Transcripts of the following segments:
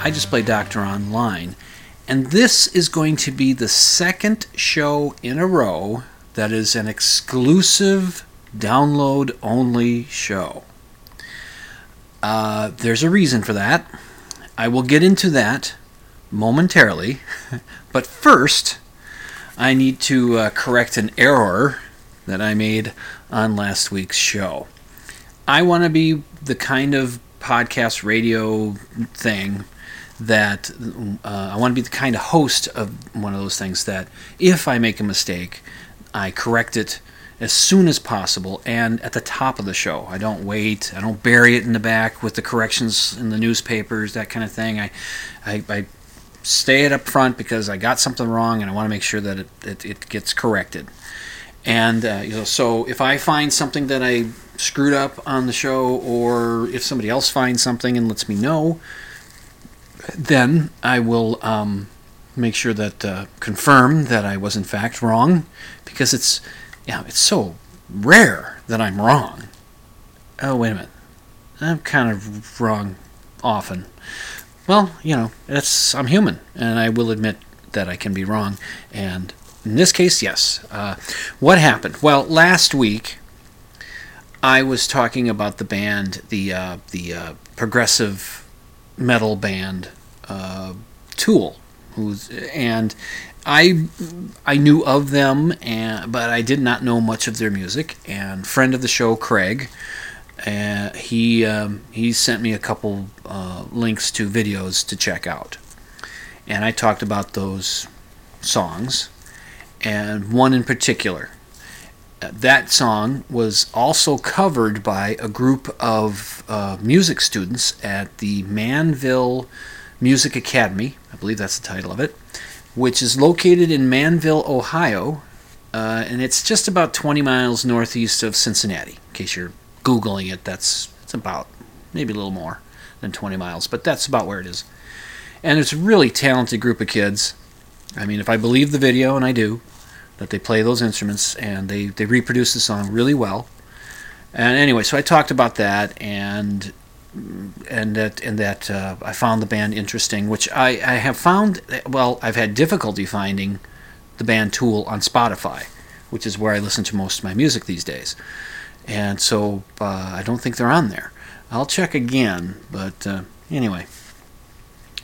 I just play doctor online. And this is going to be the second show in a row that is an exclusive download only show. Uh, there's a reason for that. I will get into that momentarily. but first, I need to uh, correct an error that I made on last week's show. I want to be the kind of podcast radio thing that uh, I want to be the kind of host of one of those things that if I make a mistake, I correct it as soon as possible and at the top of the show. I don't wait. I don't bury it in the back with the corrections in the newspapers, that kind of thing. I, I, I stay it up front because I got something wrong and I want to make sure that it, it, it gets corrected. And uh, you know, so if I find something that I screwed up on the show, or if somebody else finds something and lets me know, then I will um, make sure that uh, confirm that I was in fact wrong, because it's yeah, it's so rare that I'm wrong. Oh wait a minute, I'm kind of wrong often. Well, you know, it's I'm human, and I will admit that I can be wrong. And in this case, yes. Uh, what happened? Well, last week I was talking about the band, the uh, the uh, progressive metal band uh, Tool, who's and I I knew of them, and but I did not know much of their music. And friend of the show, Craig uh, he um, he sent me a couple uh, links to videos to check out, and I talked about those songs, and one in particular. That song was also covered by a group of uh, music students at the Manville Music Academy. I believe that's the title of it, which is located in Manville, Ohio, uh, and it's just about 20 miles northeast of Cincinnati. In case you're googling it, that's it's about maybe a little more than 20 miles, but that's about where it is. And it's a really talented group of kids. I mean, if I believe the video, and I do, that they play those instruments and they, they reproduce the song really well. And anyway, so I talked about that and and that and that uh, I found the band interesting, which I, I have found well I've had difficulty finding the band Tool on Spotify, which is where I listen to most of my music these days and so uh, I don't think they're on there. I'll check again, but uh, anyway.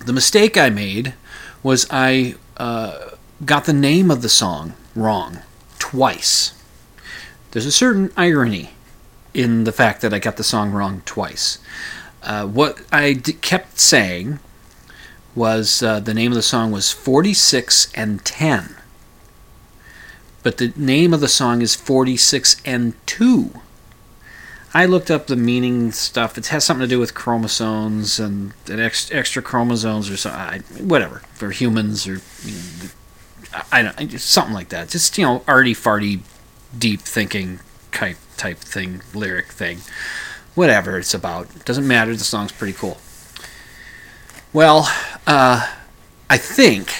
The mistake I made was I uh, got the name of the song wrong twice. There's a certain irony in the fact that I got the song wrong twice. Uh, what I d- kept saying was uh, the name of the song was 46 and 10. But the name of the song is 46 and 2. I looked up the meaning stuff. It has something to do with chromosomes and, and extra, extra chromosomes or something. Whatever for humans or you know, I don't something like that. Just you know, arty farty, deep thinking type type thing, lyric thing. Whatever it's about doesn't matter. The song's pretty cool. Well, uh, I think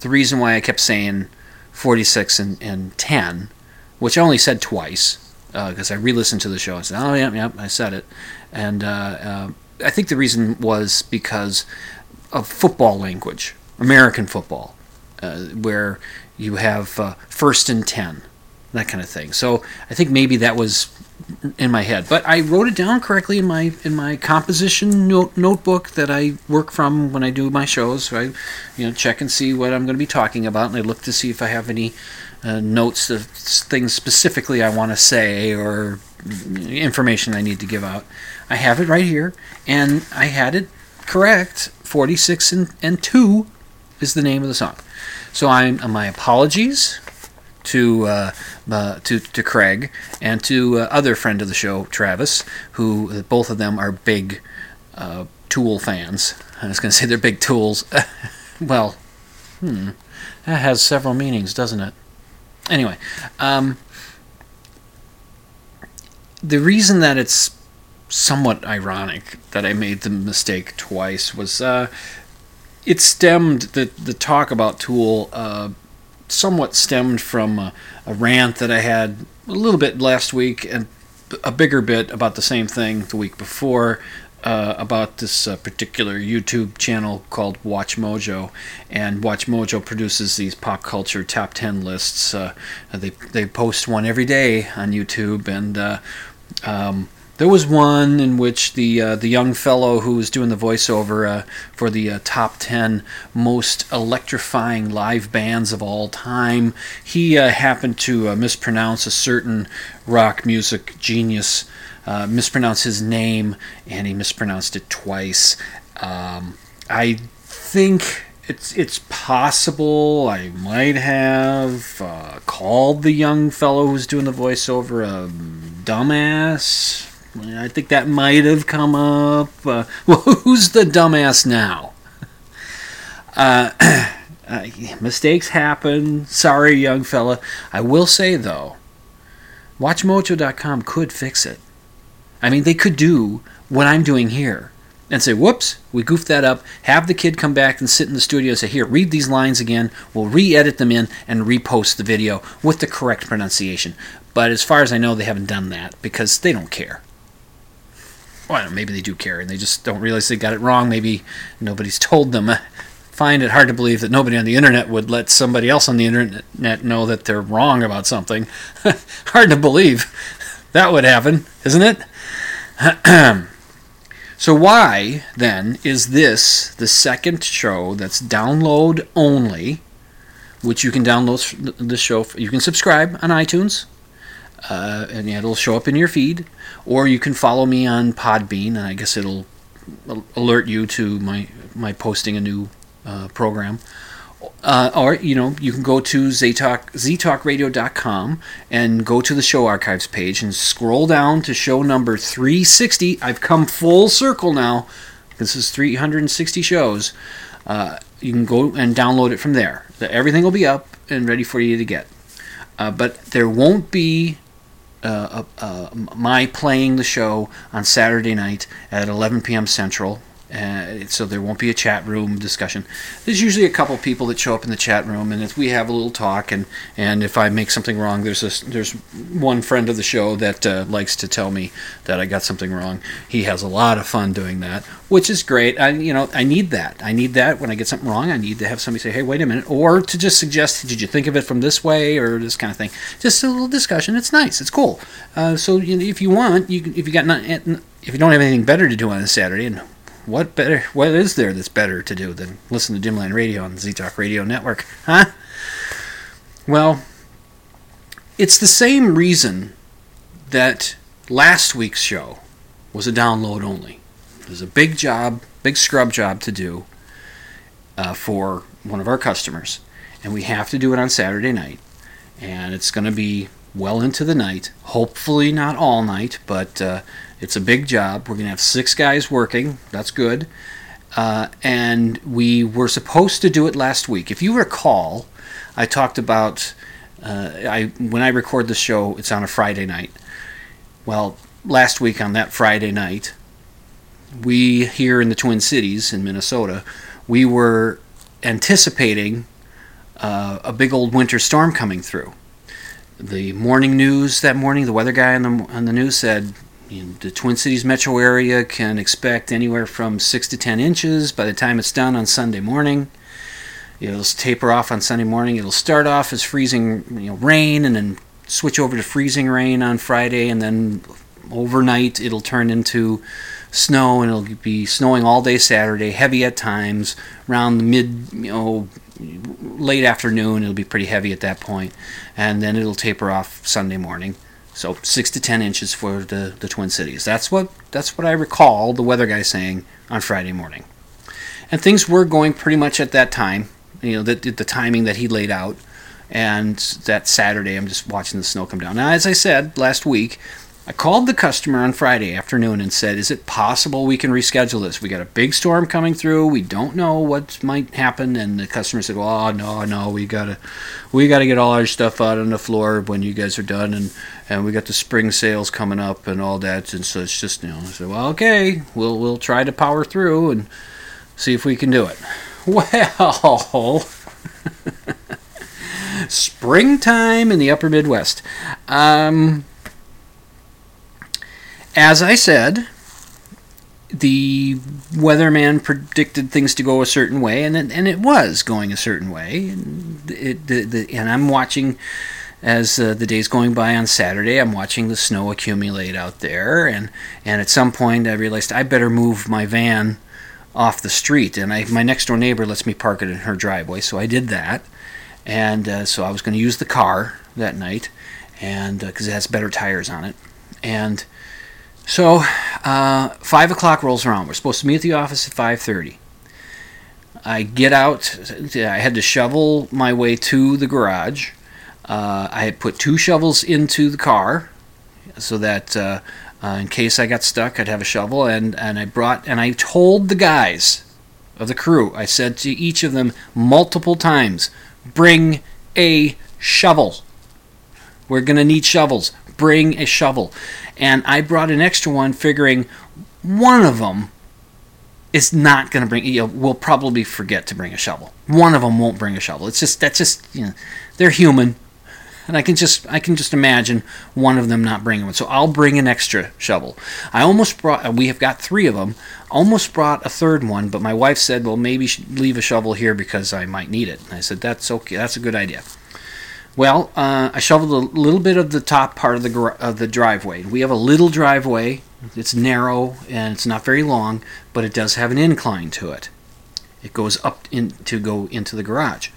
the reason why I kept saying 46 and, and 10, which I only said twice, because uh, I re-listened to the show and said, "Oh yeah, yeah, I said it," and uh, uh, I think the reason was because of football language, American football, uh, where you have uh, first and ten, that kind of thing. So I think maybe that was in my head, but I wrote it down correctly in my in my composition note, notebook that I work from when I do my shows. So I, you know, check and see what I'm going to be talking about, and I look to see if I have any uh, notes of things specifically I want to say or information I need to give out. I have it right here, and I had it correct. 46 and, and 2 is the name of the song. So I'm my apologies to uh, uh, to to Craig and to uh, other friend of the show, Travis, who both of them are big uh, Tool fans. I was going to say they're big Tools. well, hmm, that has several meanings, doesn't it? Anyway, um, the reason that it's somewhat ironic that I made the mistake twice was uh, it stemmed the the talk about Tool uh, somewhat stemmed from a, a, rant that I had a little bit last week and a bigger bit about the same thing the week before uh, about this uh, particular YouTube channel called Watch Mojo, and Watch Mojo produces these pop culture top ten lists. Uh, they they post one every day on YouTube, and uh, um, there was one in which the uh, the young fellow who was doing the voiceover uh, for the uh, top ten most electrifying live bands of all time. He uh, happened to uh, mispronounce a certain rock music genius, uh, mispronounce his name, and he mispronounced it twice. Um, I think it's it's possible I might have uh, called the young fellow who's doing the voiceover a dumbass. I think that might have come up. Uh, well, who's the dumbass now? Uh, uh, mistakes happen. Sorry, young fella. I will say though, WatchMojo.com could fix it. I mean, they could do what I'm doing here and say, whoops, we goofed that up. Have the kid come back and sit in the studio and say, here, read these lines again. We'll re edit them in and repost the video with the correct pronunciation. But as far as I know, they haven't done that because they don't care. Well, maybe they do care and they just don't realize they got it wrong. Maybe nobody's told them. I find it hard to believe that nobody on the internet would let somebody else on the internet know that they're wrong about something. hard to believe that would happen, isn't it? So, why then is this the second show that's download only, which you can download the show, you can subscribe on iTunes, uh, and it'll show up in your feed, or you can follow me on Podbean, and I guess it'll alert you to my, my posting a new uh, program. Uh, or you know you can go to ztalk, ztalkradio.com and go to the show archives page and scroll down to show number 360 i've come full circle now. This is 360 shows. Uh, you can go and download it from there. Everything will be up and ready for you to get. Uh, but there won't be uh, uh, my playing the show on saturday night at 11 p.m central uh, so there won't be a chat room discussion. There's usually a couple people that show up in the chat room, and if we have a little talk, and, and if I make something wrong, there's a, there's one friend of the show that uh, likes to tell me that I got something wrong. He has a lot of fun doing that, which is great. I you know I need that. I need that when I get something wrong. I need to have somebody say, "Hey, wait a minute," or to just suggest, "Did you think of it from this way?" or this kind of thing. Just a little discussion. It's nice. It's cool. Uh, so you know, if you want, you if you got not, if you don't have anything better to do on a Saturday, and what better? What is there that's better to do than listen to Dimland Radio on the Z Talk Radio Network? Huh? Well, it's the same reason that last week's show was a download only. There's a big job, big scrub job to do uh, for one of our customers, and we have to do it on Saturday night, and it's going to be well into the night. Hopefully, not all night, but uh, it's a big job. We're going to have six guys working. That's good. Uh, and we were supposed to do it last week. If you recall, I talked about uh, I when I record the show, it's on a Friday night. Well, last week on that Friday night, we here in the Twin Cities in Minnesota, we were anticipating uh, a big old winter storm coming through. The morning news that morning, the weather guy on the on the news said the Twin Cities metro area can expect anywhere from 6 to 10 inches by the time it's done on Sunday morning. It'll taper off on Sunday morning. It'll start off as freezing you know, rain and then switch over to freezing rain on Friday and then overnight it'll turn into snow and it'll be snowing all day Saturday, heavy at times. Around the mid, you know, late afternoon, it'll be pretty heavy at that point, and then it'll taper off Sunday morning. So six to ten inches for the, the Twin Cities. That's what that's what I recall the weather guy saying on Friday morning. And things were going pretty much at that time, you know, the, the timing that he laid out. And that Saturday, I'm just watching the snow come down. Now, as I said last week, I called the customer on Friday afternoon and said, "Is it possible we can reschedule this? We got a big storm coming through. We don't know what might happen." And the customer said, "Well, no, no, we gotta, we gotta get all our stuff out on the floor when you guys are done, and and we got the spring sales coming up and all that, and so it's just you know." I said, "Well, okay, we'll we'll try to power through and see if we can do it." Well. springtime in the upper Midwest. Um, as I said, the weatherman predicted things to go a certain way, and it, and it was going a certain way. And, it, the, the, and I'm watching as uh, the days going by on Saturday. I'm watching the snow accumulate out there, and and at some point I realized I better move my van off the street. And I, my next door neighbor lets me park it in her driveway, so I did that. And uh, so I was going to use the car that night, and because uh, it has better tires on it, and so, uh, five o'clock rolls around. We're supposed to meet at the office at five thirty. I get out. I had to shovel my way to the garage. Uh, I had put two shovels into the car, so that uh, uh, in case I got stuck, I'd have a shovel. And and I brought and I told the guys of the crew. I said to each of them multiple times, "Bring a shovel. We're gonna need shovels. Bring a shovel." And I brought an extra one, figuring one of them is not going to bring. You know, will probably forget to bring a shovel. One of them won't bring a shovel. It's just that's just you know, they're human, and I can just I can just imagine one of them not bringing one. So I'll bring an extra shovel. I almost brought. We have got three of them. Almost brought a third one, but my wife said, "Well, maybe leave a shovel here because I might need it." And I said, "That's okay. That's a good idea." Well, uh, I shoveled a little bit of the top part of the of the driveway. We have a little driveway. It's narrow and it's not very long, but it does have an incline to it. It goes up in to go into the garage,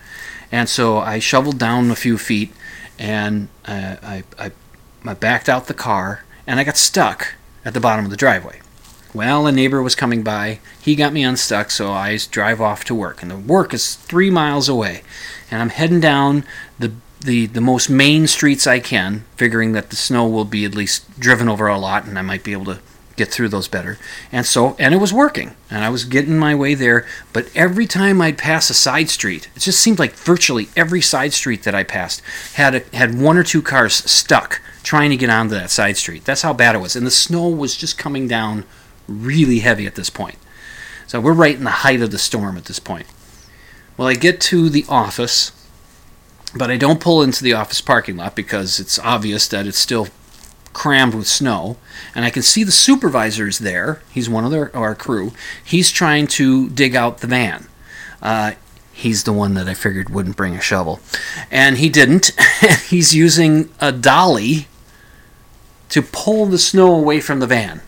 and so I shoveled down a few feet, and uh, I, I I backed out the car, and I got stuck at the bottom of the driveway. Well, a neighbor was coming by. He got me unstuck, so I drive off to work. And the work is three miles away. And I'm heading down the the, the most main streets I can, figuring that the snow will be at least driven over a lot and I might be able to get through those better. And so, and it was working, and I was getting my way there. But every time I'd pass a side street, it just seemed like virtually every side street that I passed had a, had one or two cars stuck trying to get onto that side street. That's how bad it was, and the snow was just coming down really heavy at this point. So we're right in the height of the storm at this point. Well, I get to the office but I don't pull into the office parking lot because it's obvious that it's still crammed with snow. And I can see the supervisor is there. He's one of their, our crew. He's trying to dig out the van. Uh, he's the one that I figured wouldn't bring a shovel. And he didn't. he's using a dolly to pull the snow away from the van.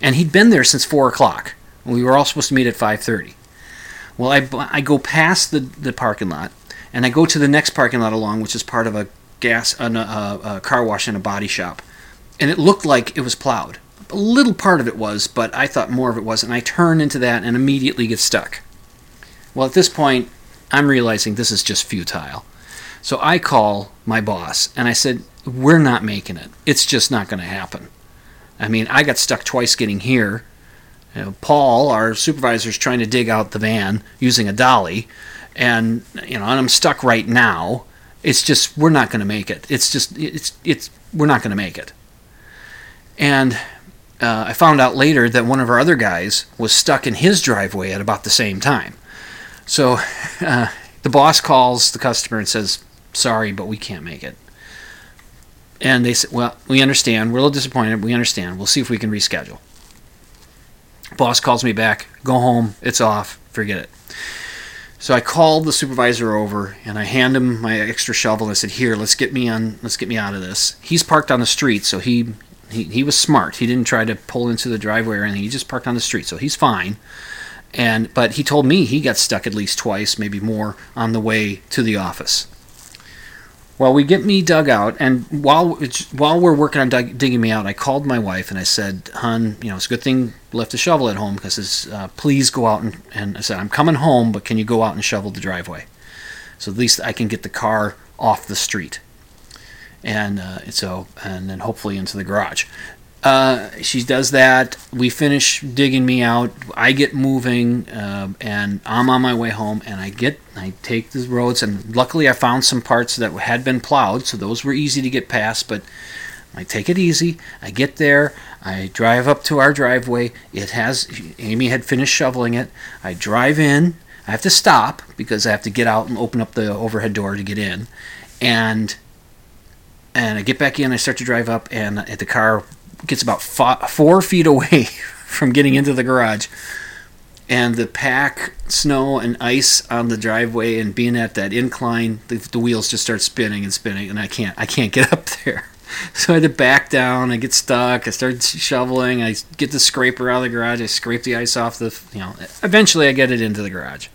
And he'd been there since 4 o'clock. We were all supposed to meet at 5.30. Well, I, I go past the, the parking lot and I go to the next parking lot along, which is part of a gas, a, a, a car wash and a body shop, and it looked like it was plowed. A little part of it was, but I thought more of it was, and I turn into that and immediately get stuck. Well, at this point, I'm realizing this is just futile. So I call my boss and I said, We're not making it. It's just not going to happen. I mean, I got stuck twice getting here. You know, Paul, our supervisor, is trying to dig out the van using a dolly and you know, and I'm stuck right now. It's just we're not going to make it. It's just it's it's we're not going to make it. And uh, I found out later that one of our other guys was stuck in his driveway at about the same time. So uh, the boss calls the customer and says, "Sorry, but we can't make it." And they said, "Well, we understand. We're a little disappointed. We understand. We'll see if we can reschedule." Boss calls me back. Go home. It's off. Forget it. So I called the supervisor over and I hand him my extra shovel. I said, "Here, let's get me on. Let's get me out of this." He's parked on the street, so he He, he was smart. He didn't try to pull into the driveway or anything. He just parked on the street, so he's fine. And but he told me he got stuck at least twice, maybe more, on the way to the office. Well, we get me dug out, and while while we're working on digging me out, I called my wife and I said, "Hun, you know, it's a good thing left the shovel at home because uh, please go out and, and I said I'm coming home, but can you go out and shovel the driveway, so at least I can get the car off the street, and uh, so and then hopefully into the garage." Uh, she does that. We finish digging me out. I get moving, uh, and I'm on my way home. And I get, I take the roads, and luckily I found some parts that had been plowed, so those were easy to get past. But I take it easy. I get there. I drive up to our driveway. It has Amy had finished shoveling it. I drive in. I have to stop because I have to get out and open up the overhead door to get in, and and I get back in. I start to drive up, and at the car gets about four feet away from getting into the garage. And the pack, snow, and ice on the driveway, and being at that incline, the, the wheels just start spinning and spinning, and I can't, I can't get up there. So I had to back down. I get stuck. I start shoveling. I get the scraper out of the garage. I scrape the ice off the, you know. Eventually, I get it into the garage.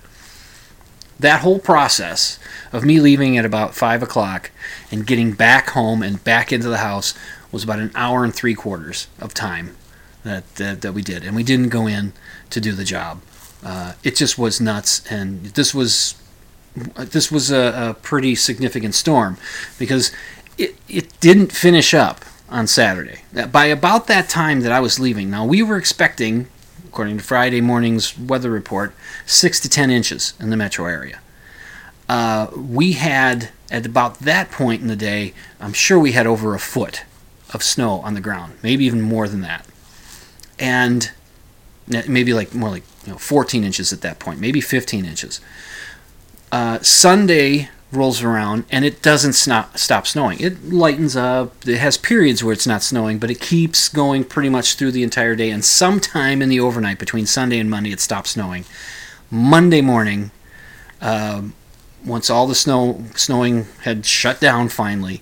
That whole process of me leaving at about five o'clock and getting back home and back into the house was about an hour and three quarters of time that, that, that we did. And we didn't go in to do the job. Uh, it just was nuts. And this was this was a, a pretty significant storm because it, it didn't finish up on Saturday. By about that time that I was leaving, now we were expecting, according to Friday morning's weather report, six to ten inches in the metro area. Uh, we had, at about that point in the day, I'm sure we had over a foot of snow on the ground, maybe even more than that. And maybe like more like you know 14 inches at that point, maybe 15 inches. Uh, Sunday rolls around and it doesn't stop, stop snowing. It lightens up. It has periods where it's not snowing, but it keeps going pretty much through the entire day. And sometime in the overnight between Sunday and Monday, it stops snowing. Monday morning, uh, once all the snow snowing had shut down finally,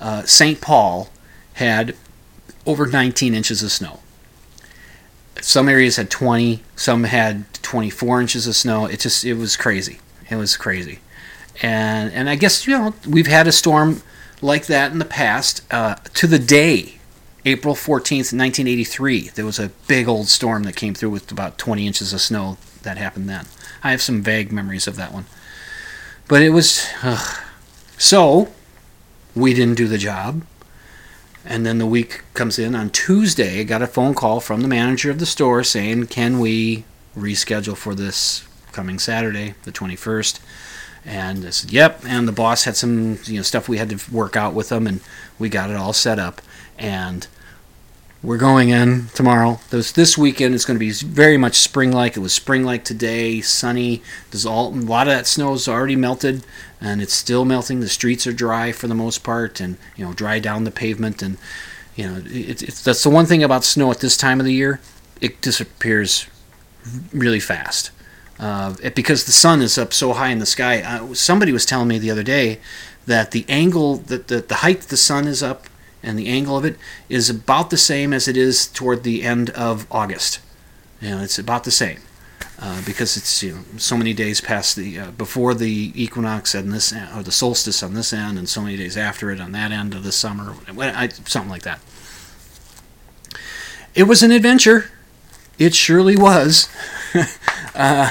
uh, St. Paul had over 19 inches of snow. Some areas had 20, some had 24 inches of snow. It just it was crazy. It was crazy. And and I guess you know we've had a storm like that in the past. Uh, to the day, April 14th, 1983, there was a big old storm that came through with about 20 inches of snow. That happened then. I have some vague memories of that one. But it was. so, we didn't do the job. And then the week comes in on Tuesday. I got a phone call from the manager of the store saying, "Can we reschedule for this coming Saturday, the 21st?" And I said, "Yep." And the boss had some you know stuff we had to work out with them, and we got it all set up. And we're going in tomorrow. This this weekend is going to be very much spring-like. It was spring-like today, sunny. There's all a lot of that snow is already melted, and it's still melting. The streets are dry for the most part, and you know, dry down the pavement. And you know, it's, it's that's the one thing about snow at this time of the year. It disappears really fast. Uh, it, because the sun is up so high in the sky. Uh, somebody was telling me the other day that the angle, that the, the height the sun is up and the angle of it is about the same as it is toward the end of August. You know, it's about the same uh, because it's you know, so many days past the uh, before the equinox and this or the solstice on this end, and so many days after it on that end of the summer, something like that. It was an adventure. It surely was. uh,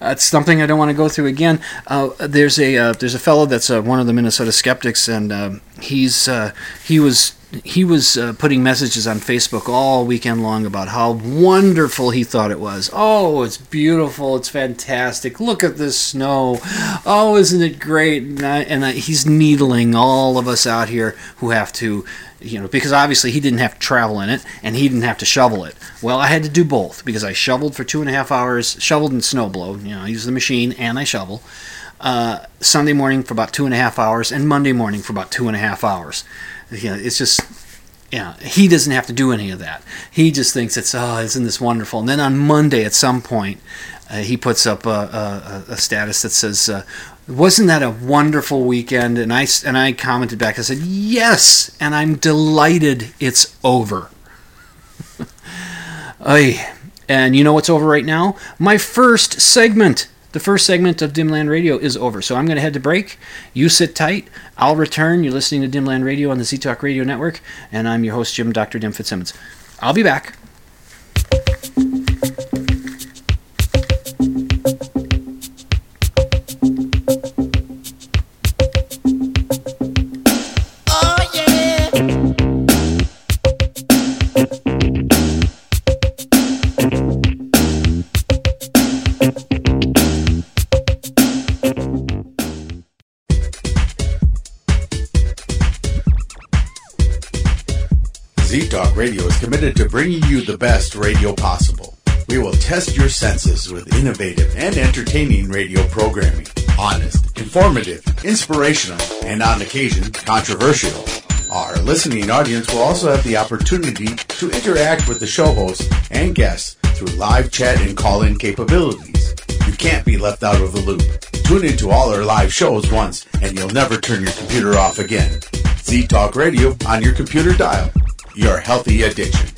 it's something I don't want to go through again. Uh, there's a uh, there's a fellow that's uh, one of the Minnesota skeptics, and um, he's uh, he was he was uh, putting messages on Facebook all weekend long about how wonderful he thought it was. Oh, it's beautiful. It's fantastic. Look at this snow. Oh, isn't it great? And, I, and I, he's needling all of us out here who have to, you know, because obviously he didn't have to travel in it and he didn't have to shovel it. Well, I had to do both because I shoveled for two and a half hours, shoveled and snowblowed. You know, I use the machine and I shovel. Uh, Sunday morning for about two and a half hours and Monday morning for about two and a half hours you know, it's just yeah, he doesn't have to do any of that. He just thinks it's oh, isn't this wonderful? And then on Monday, at some point, uh, he puts up a, a, a, status that says, uh, Wasn't that a wonderful weekend? And I and I commented back. I said, "Yes," and I'm delighted it's over. Ay, and you know what's over right now? My first segment. The first segment of Dimland Radio is over. So I'm going to head to break. You sit tight. I'll return. You're listening to Dimland Radio on the Z Talk Radio Network, and I'm your host, Jim Dr. Dim Fitzsimmons. I'll be back. Radio is committed to bringing you the best radio possible. We will test your senses with innovative and entertaining radio programming. Honest, informative, inspirational, and on occasion controversial. Our listening audience will also have the opportunity to interact with the show hosts and guests through live chat and call-in capabilities. You can't be left out of the loop. Tune into all our live shows once and you'll never turn your computer off again. Z Talk Radio on your computer dial. Your healthy addiction.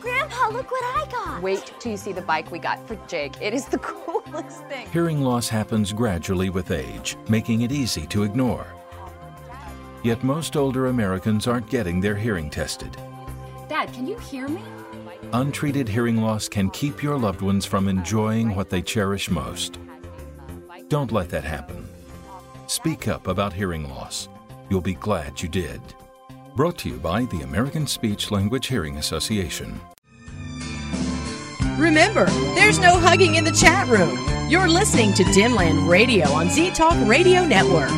Grandpa, look what I got. Wait till you see the bike we got for Jake. It is the coolest thing. Hearing loss happens gradually with age, making it easy to ignore. Yet most older Americans aren't getting their hearing tested. Dad, can you hear me? Untreated hearing loss can keep your loved ones from enjoying what they cherish most. Don't let that happen. Speak up about hearing loss. You'll be glad you did. Brought to you by the American Speech Language Hearing Association. Remember, there's no hugging in the chat room. You're listening to Dimland Radio on Z Talk Radio Network.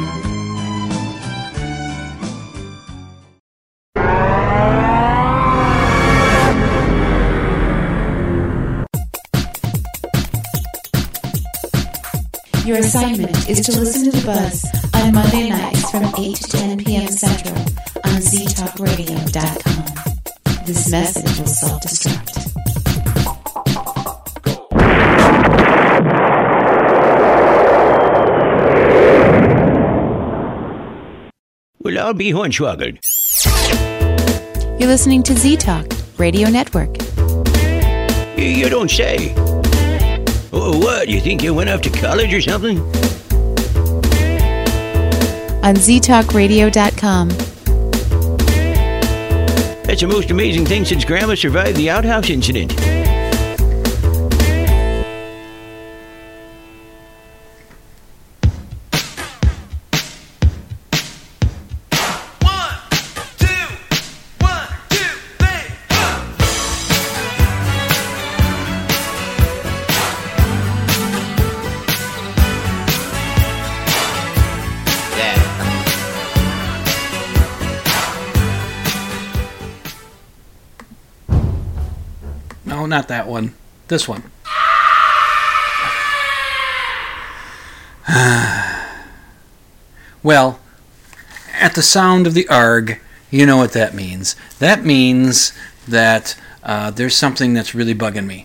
Your assignment is to listen to The Buzz on Monday nights from 8 to 10 p.m. Central on ztalkradio.com. This message will self-destruct. Well, I'll be hornswoggled. You're listening to Z Talk Radio Network. You don't say. Oh, what? You think you went off to college or something? On ztalkradio.com. That's the most amazing thing since Grandma survived the outhouse incident. Not that one. This one. well, at the sound of the arg, you know what that means. That means that uh, there's something that's really bugging me.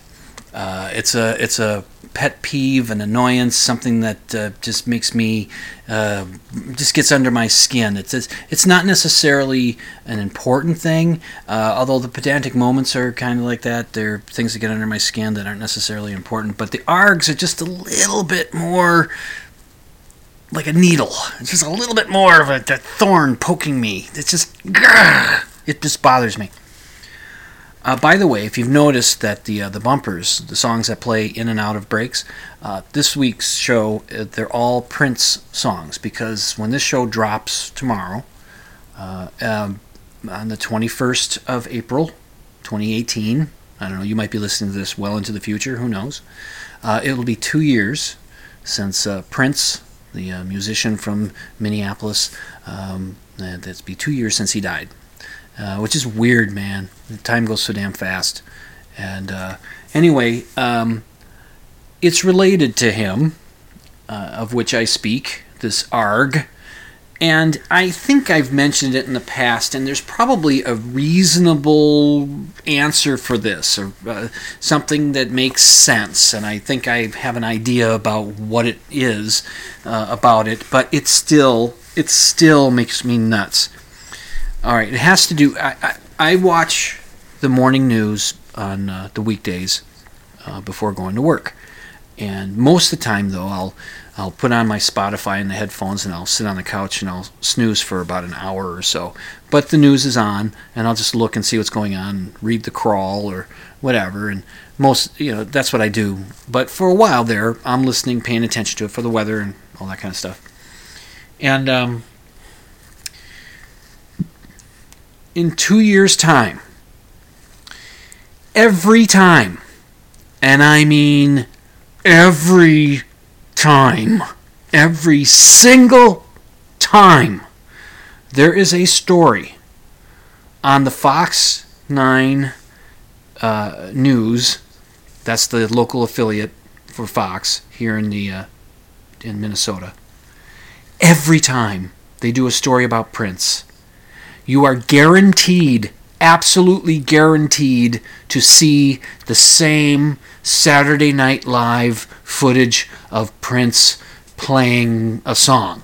Uh, it's a it's a pet peeve, an annoyance, something that uh, just makes me uh, just gets under my skin. It's it's, it's not necessarily an important thing, uh, although the pedantic moments are kind of like that. They're things that get under my skin that aren't necessarily important. But the args are just a little bit more like a needle. It's just a little bit more of a, a thorn poking me. It's just it just bothers me. Uh, by the way, if you've noticed that the uh, the bumpers, the songs that play in and out of breaks, uh, this week's show uh, they're all Prince songs because when this show drops tomorrow, uh, um, on the 21st of April, 2018, I don't know, you might be listening to this well into the future, who knows? Uh, it'll be two years since Prince, the musician from Minneapolis, um, that's be two years since he died. Uh, which is weird, man. The time goes so damn fast. And uh, anyway, um, it's related to him, uh, of which I speak, this ARG. and I think I've mentioned it in the past, and there's probably a reasonable answer for this, or uh, something that makes sense. And I think I have an idea about what it is uh, about it, but it still, it still makes me nuts. All right, it has to do. I, I, I watch the morning news on uh, the weekdays uh, before going to work, and most of the time, though, I'll I'll put on my Spotify and the headphones and I'll sit on the couch and I'll snooze for about an hour or so. But the news is on and I'll just look and see what's going on, read the crawl or whatever. And most, you know, that's what I do. But for a while there, I'm listening, paying attention to it for the weather and all that kind of stuff. And um, in two years' time, every time, and I mean every time, every single time, there is a story on the Fox 9 uh, News. That's the local affiliate for Fox here in the uh, in Minnesota. Every time they do a story about Prince, you are guaranteed, absolutely guaranteed, to see the same Saturday Night Live footage of Prince playing a song.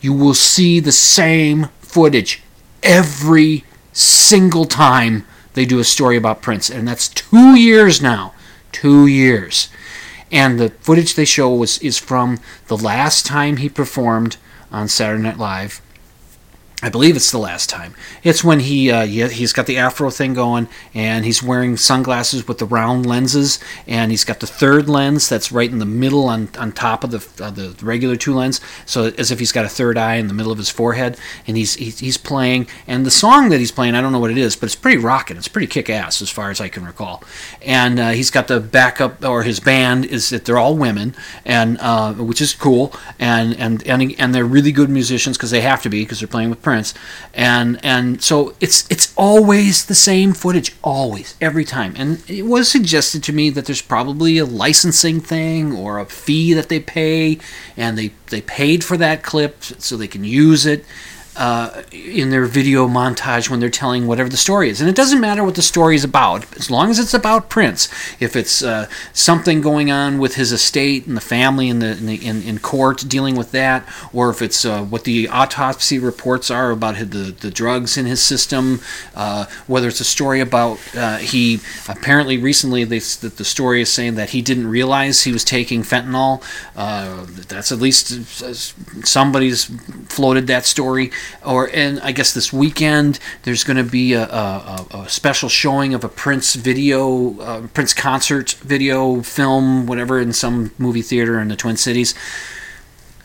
You will see the same footage every single time they do a story about Prince, and that's two years now. Two years. And the footage they show was is from the last time he performed on Saturday Night Live I believe it's the last time. It's when he, uh, he has got the afro thing going, and he's wearing sunglasses with the round lenses, and he's got the third lens that's right in the middle on, on top of the uh, the regular two lens, so as if he's got a third eye in the middle of his forehead, and he's he's, he's playing, and the song that he's playing, I don't know what it is, but it's pretty rocking. It's pretty kick ass as far as I can recall, and uh, he's got the backup or his band is that they're all women, and uh, which is cool, and and and and they're really good musicians because they have to be because they're playing with And and so it's it's always the same footage, always, every time. And it was suggested to me that there's probably a licensing thing or a fee that they pay, and they they paid for that clip so they can use it uh, in their video montage when they're telling whatever the story is. And it doesn't matter what the story is about, as long as it's about Prince. If it's uh, something going on with his estate and the family in the in, the, in, in court dealing with that, or if it's uh, what the autopsy reports are about the the drugs in his system, uh, whether it's a story about uh, he apparently recently they, the, the story is saying that he didn't realize he was taking fentanyl. Uh, that's at least somebody's floated that story or and I guess this weekend there's going to be a, a, a, special showing of a Prince video, uh, Prince concert video film, whatever, in some movie theater in the Twin Cities.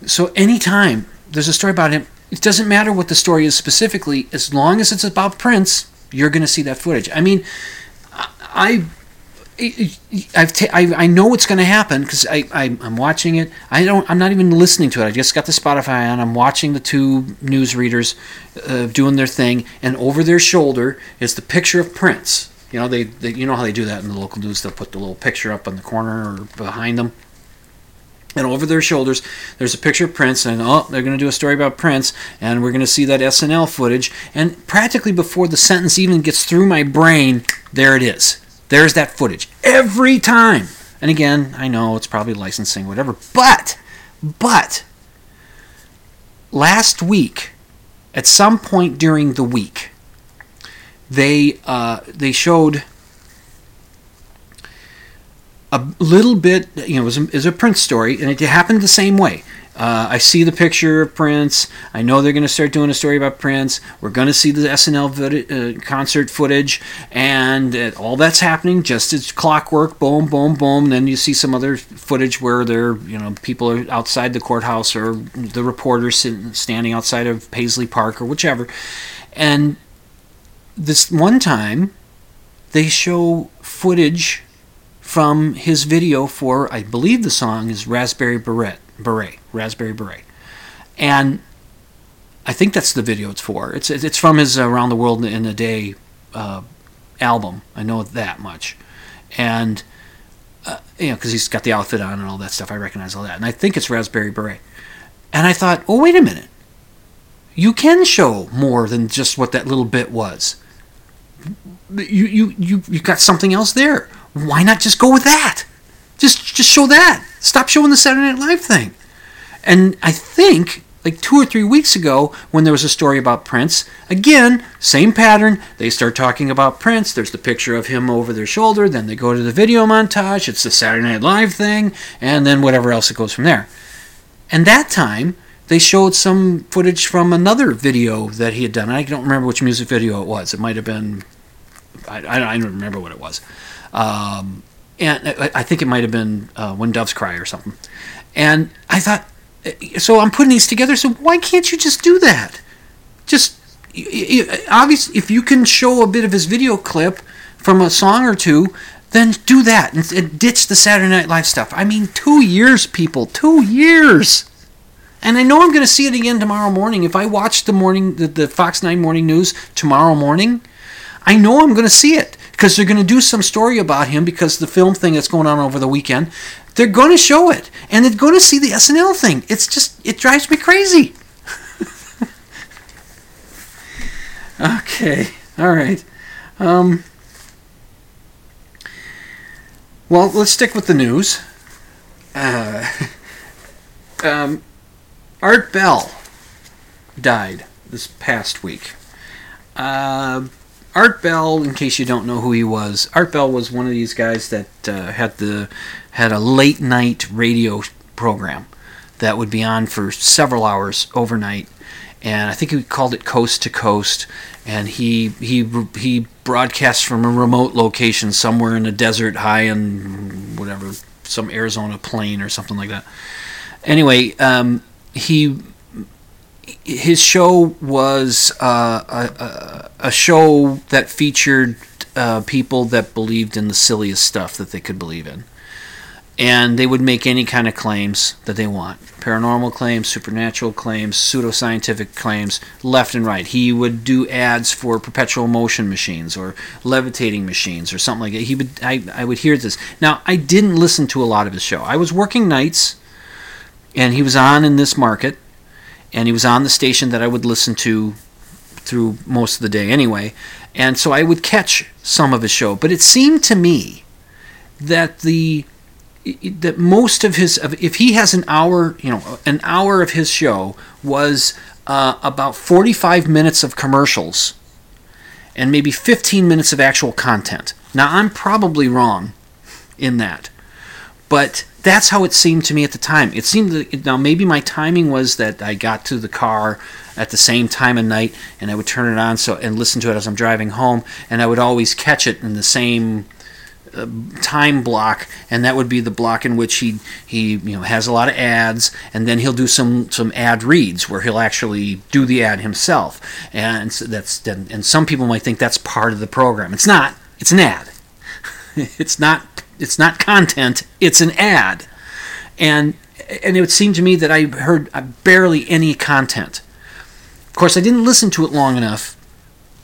So anytime there's a story about him, it doesn't matter what the story is specifically, as long as it's about Prince, you're going to see that footage. I mean, I I've I, I know what's going to happen because I, I am watching it. I don't. I'm not even listening to it. I just got the Spotify on. I'm watching the two news readers uh, doing their thing, and over their shoulder is the picture of Prince. You know they, they you know how they do that in the local news. They'll put the little picture up on the corner or behind them. And over their shoulders, there's a picture of Prince, and oh, they're going to do a story about Prince, and we're going to see that SNL footage. And practically before the sentence even gets through my brain, there it is there's that footage every time. And again, I know it's probably licensing, whatever, but, but, last week, at some point during the week, they uh, they showed a little bit. You know, it was a, it was a Prince story, and it happened the same way. Uh, I see the picture of Prince. I know they're going to start doing a story about Prince. We're going to see the SNL uh, concert footage, and uh, all that's happening just as clockwork. Boom, boom, boom. Then you see some other footage where they're, you know, people are outside the courthouse or the reporters sitting, standing outside of Paisley Park or whichever. And this one time, they show footage from his video for, I believe the song is Raspberry Beret beret, raspberry beret, and I think that's the video it's for. It's it's from his Around the World in a Day uh, album. I know that much, and uh, you know because he's got the outfit on and all that stuff. I recognize all that, and I think it's raspberry beret. And I thought, oh wait a minute, You can show more than just what that little bit was. You you you you got something else there. Why not just go with that? Just just show that. Stop showing the Saturday Night Live thing. And I think like two or three weeks ago when there was a story about Prince, again, same pattern. They start talking about Prince. There's the picture of him over their shoulder. Then they go to the video montage. It's the Saturday Night Live thing. And then whatever else it goes from there. And that time, they showed some footage from another video that he had done. I don't remember which music video it was. It might have been, I, I don't remember what it was. Um, and I, think it might have been uh, When Doves Cry or something. And I thought, so I'm putting these together. So why can't you just do that? Just obviously, if you can show a bit of his video clip from a song or two, then do that and, ditch the Saturday Night Live stuff. I mean, two years, people, two years. And I know I'm going to see it again tomorrow morning. If I watch the morning, the, the Fox 9 morning news tomorrow morning, I know I'm going to see it because they're going to do some story about him because the film thing that's going on over the weekend. They're going to show it, and they're going to see the SNL thing. It's just it drives me crazy. okay, all right. Um, well, let's stick with the news. Uh, um, Art Bell died this past week. Uh, Art Bell, in case you don't know who he was, Art Bell was one of these guys that uh, had the had a late night radio program that would be on for several hours overnight, and I think he called it Coast to Coast, and he he he broadcast from a remote location somewhere in the desert, high in whatever some Arizona plain or something like that. Anyway, um, he his show was uh, a, a, show that featured uh, people that believed in the silliest stuff that they could believe in. And they would make any kind of claims that they want paranormal claims, supernatural claims, pseudoscientific claims, left and right. He would do ads for perpetual motion machines or levitating machines or something like that. He would, I, I would hear this. Now, I didn't listen to a lot of his show. I was working nights, and he was on in this market and he was on the station that I would listen to through most of the day anyway. And so I would catch some of his show, but it seemed to me that the that most of his if he has an hour, you know, an hour of his show was uh, about 45 minutes of commercials and maybe 15 minutes of actual content. Now I'm probably wrong in that. But that's how it seemed to me at the time. It seemed that, now maybe my timing was that I got to the car at the same time of night and I would turn it on so and listen to it as I'm driving home and I would always catch it in the same uh, time block and that would be the block in which he he you know has a lot of ads and then he'll do some some ad reads where he'll actually do the ad himself. And so that's and some people might think that's part of the program. It's not. It's an ad. It's not it's not content, it's an ad. And and it would seem to me that I heard barely any content. Of course, I didn't listen to it long enough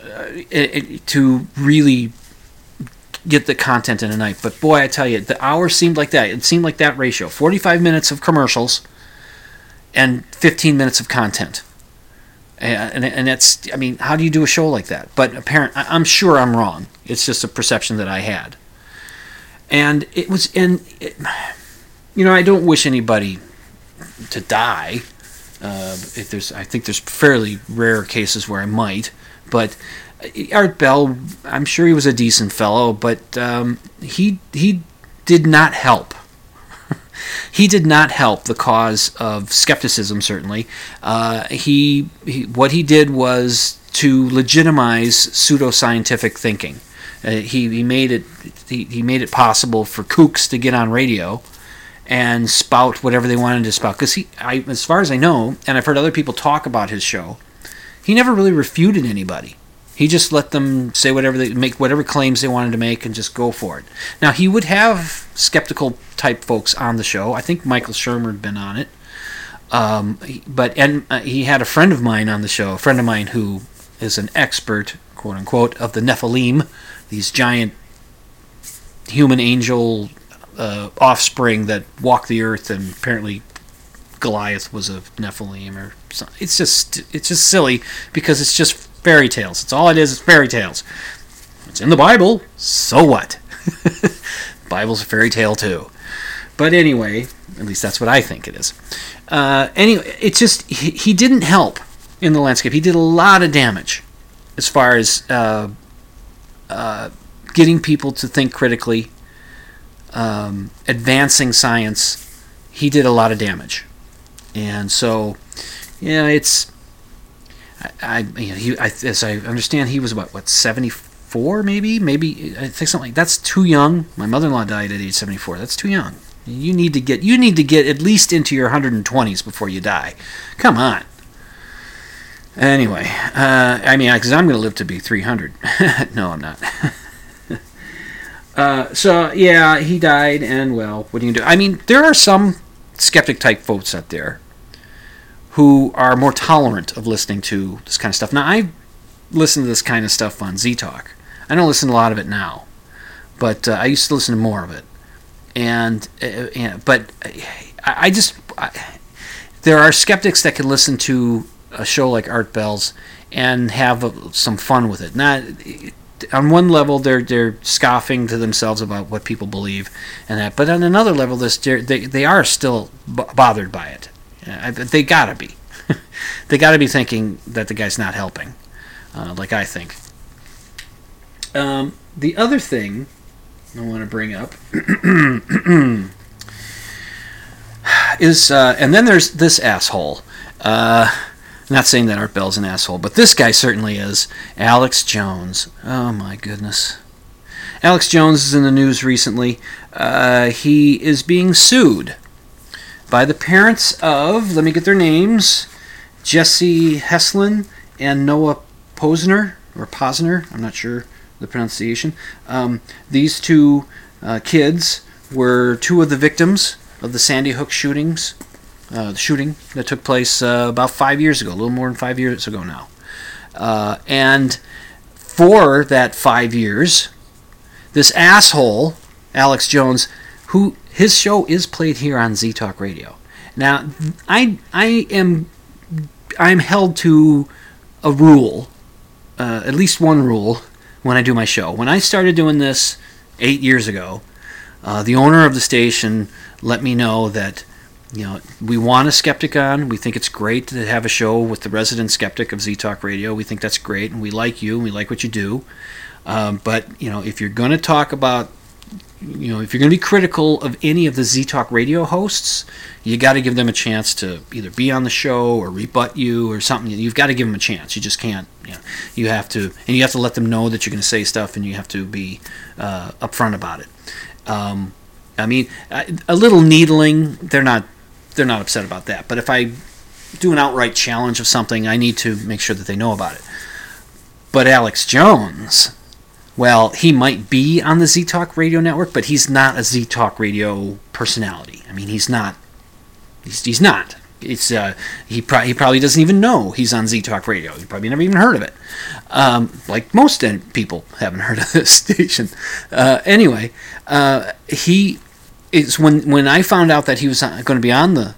uh, to really get the content in a night. But boy, I tell you, the hour seemed like that. It seemed like that ratio 45 minutes of commercials and 15 minutes of content. And, and, that's, I mean, how do you do a show like that? But apparent, I'm sure I'm wrong. It's just a perception that I had and it was and it, you know I don't wish anybody to die. Uh, if there's, I think there's fairly rare cases where I might, but Art Bell, I'm sure he was a decent fellow, but um, he he did not help. he did not help the cause of skepticism. Certainly, uh, he, he what he did was to legitimize pseudoscientific thinking. Uh, he, he made it he, he made it possible for kooks to get on radio and spout whatever they wanted to spout. Because he, I, as far as I know, and I've heard other people talk about his show, he never really refuted anybody. He just let them say whatever they make, whatever claims they wanted to make, and just go for it. Now he would have skeptical type folks on the show. I think Michael Shermer had been on it, um, but and uh, he had a friend of mine on the show, a friend of mine who is an expert, quote unquote, of the Nephilim, these giant human angel uh, offspring that walk the earth and apparently Goliath was a Nephilim or something. It's just it's just silly because it's just fairy tales. It's all it is. It's fairy tales. It's in the Bible. So what? Bible's a fairy tale too. But anyway, at least that's what I think it is. Uh, anyway, it's just he, he didn't help in the landscape. He did a lot of damage as far as uh, uh, getting people to think critically, um, advancing science. He did a lot of damage, and so yeah, it's. I, I, you know, he, I, as I understand, he was what, what, seventy four, maybe, maybe I think something. Like, that's too young. My mother-in-law died at age seventy four. That's too young. You need to get, you need to get at least into your hundred and twenties before you die. Come on. Anyway, uh, I mean, because I'm going to live to be 300. no, I'm not. uh, so, yeah, he died, and well, what do you do? I mean, there are some skeptic type folks out there who are more tolerant of listening to this kind of stuff. Now, I listen to this kind of stuff on Z Talk. I don't listen to a lot of it now, but uh, I used to listen to more of it. And, uh, but I, I just, I, there are skeptics that can listen to a show like Art Bell's and have some fun with it. Not on one level they're they're scoffing to themselves about what people believe and that, but on another level this they they are still b- bothered by it. They gotta be. they gotta be thinking that the guy's not helping, uh, like I think. Um, the other thing I want to bring up is, uh, and then there's this asshole. Uh, not saying that Art Bell's an asshole, but this guy certainly is. Alex Jones. Oh my goodness. Alex Jones is in the news recently. Uh, he is being sued by the parents of, let me get their names, Jesse Heslin and Noah Pozner, or Posner, I'm not sure the pronunciation. Um, these two uh, kids were two of the victims of the Sandy Hook shootings uh, the shooting that took place uh, about five years ago, a little more than five years ago now. Uh, and for that five years, this asshole, Alex Jones, who his show is played here on Z Talk Radio. Now, I I am I'm held to a rule, uh, at least one rule, when I do my show. When I started doing this eight years ago, uh, the owner of the station let me know that you know, we want a skeptic on. We think it's great to have a show with the resident skeptic of Z Talk Radio. We think that's great, and we like you, and we like what you do. Um, but you know, if you're going to talk about, you know, if you're going to be critical of any of the Z Talk Radio hosts, you got to give them a chance to either be on the show or rebut you or something. You've got to give them a chance. You just can't. You know, you have to, and you have to let them know that you're going to say stuff, and you have to be uh, upfront about it. Um, I mean, a little needling, they're not they're not upset about that. But if I do an outright challenge of something, I need to make sure that they know about it. But Alex Jones, well, he might be on the Z Talk radio network, but he's not a Z Talk radio personality. I mean, he's not. He's, he's not. It's uh, he, pro- he probably doesn't even know he's on Z Talk Radio. He probably never even heard of it. Um, like most people haven't heard of this station. Uh, anyway, uh, he it's when when I found out that he was going to be on the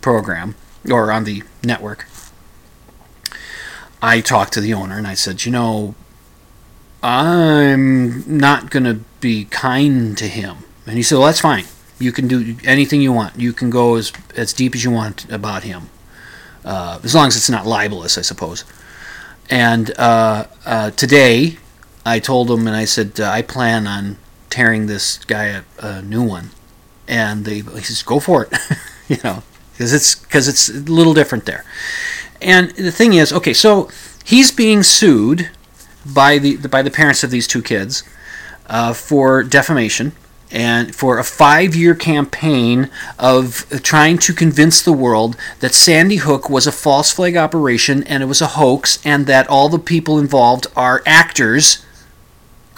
program or on the network. I talked to the owner and I said, you know, I'm not going to be kind to him. And he said, well, that's fine. You can do anything you want. You can go as as deep as you want about him, uh, as long as it's not libelous, I suppose. And uh, uh, today, I told him and I said, uh, I plan on tearing this guy a, a new one and they he says go for it, you know, because it's because it's a little different there. And the thing is, okay, so he's being sued by the by the parents of these two kids uh, for defamation and for a five year campaign of trying to convince the world that Sandy Hook was a false flag operation and it was a hoax and that all the people involved are actors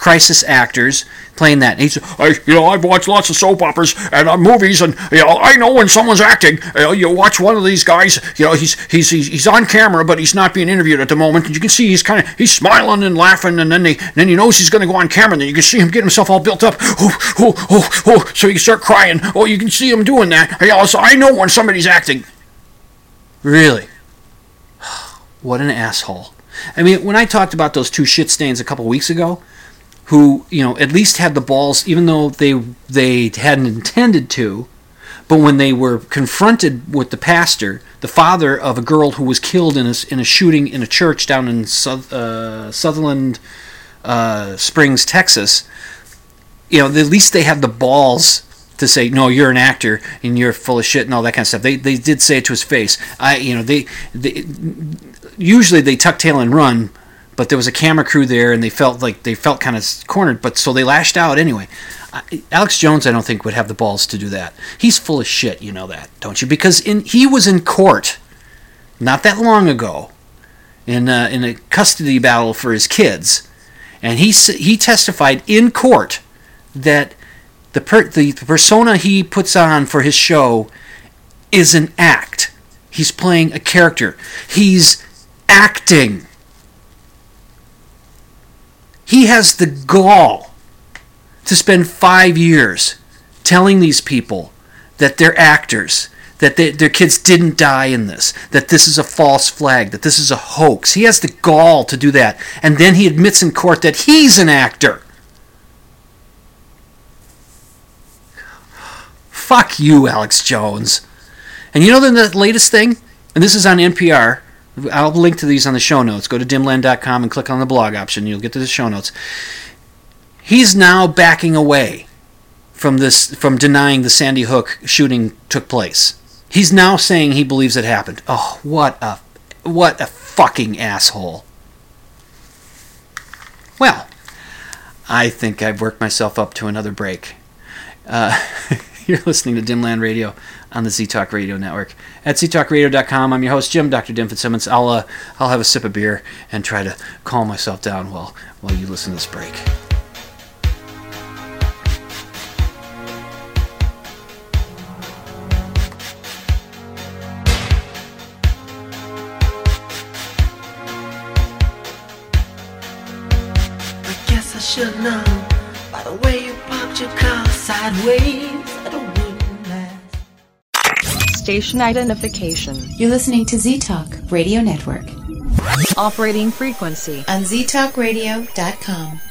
crisis actors playing that. And he's, I, you know, I've watched lots of soap operas and uh, movies, and you know, I know when someone's acting. You, know, you watch one of these guys. You know, he's he's he's, he's on camera, but he's not being interviewed at the moment, and you can see he's kind of he's smiling and laughing, and then they and then he knows he's going to go on camera, and then you can see him get himself all built up. Oh, oh, oh, oh, so you start crying. Oh, you can see him doing that. You know, so I know when somebody's acting. Really? What an asshole. I mean, when I talked about those two shit stains a couple weeks ago, who, you know, at least had the balls, even though they they hadn't intended to, but when they were confronted with the pastor, the father of a girl who was killed in a, in a shooting in a church down in South, uh, Sutherland uh, Springs, Texas, you know, at least they had the balls to say, no, you're an actor and you're full of shit and all that kind of stuff. They, they did say it to his face. I, you know, they, they usually they tuck tail and run, but there was a camera crew there and they felt like they felt kind of cornered, but so they lashed out anyway. Alex Jones, I don't think would have the balls to do that. He's full of shit, you know that, don't you? Because in he was in court not that long ago in uh, in a custody battle for his kids, and he he testified in court that the per, the persona he puts on for his show is an act. He's playing a character. He's acting. He has the gall to spend five years telling these people that they're actors, that they, their kids didn't die in this, that this is a false flag, that this is a hoax. He has the gall to do that. And then he admits in court that he's an actor. Fuck you, Alex Jones. And you know the, the latest thing? And this is on NPR. I'll link to these on the show notes. Go to dimland.com and click on the blog option. You'll get to the show notes. He's now backing away from this from denying the Sandy Hook shooting took place. He's now saying he believes it happened. Oh, what a what a fucking asshole. Well, I think I've worked myself up to another break. Uh, you're listening to Dimland Radio on the ZTalk Radio Network. At ztalkradio.com, I'm your host, Jim, Dr. Dim Fitzsimmons. I'll, uh, I'll have a sip of beer and try to calm myself down while, while you listen to this break. I I should know by the way you parked your car sideways wouldn't last. Station identification. You're listening to Z Talk Radio Network Operating frequency. on ztalkradio.com.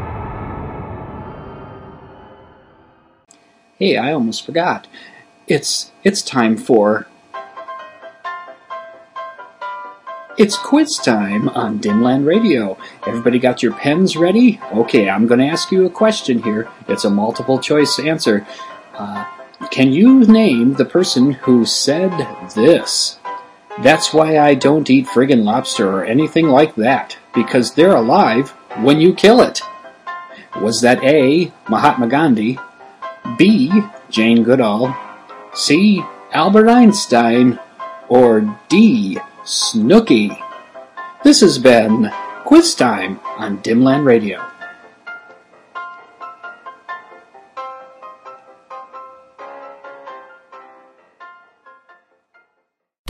Hey, I almost forgot. It's it's time for It's quiz time on Dimland Radio. Everybody got your pens ready? Okay, I'm going to ask you a question here. It's a multiple choice answer. Uh, can you name the person who said this? That's why I don't eat friggin' lobster or anything like that, because they're alive when you kill it. Was that A. Mahatma Gandhi, B. Jane Goodall, C. Albert Einstein, or D. Snooki? This has been Quiz Time on Dimland Radio.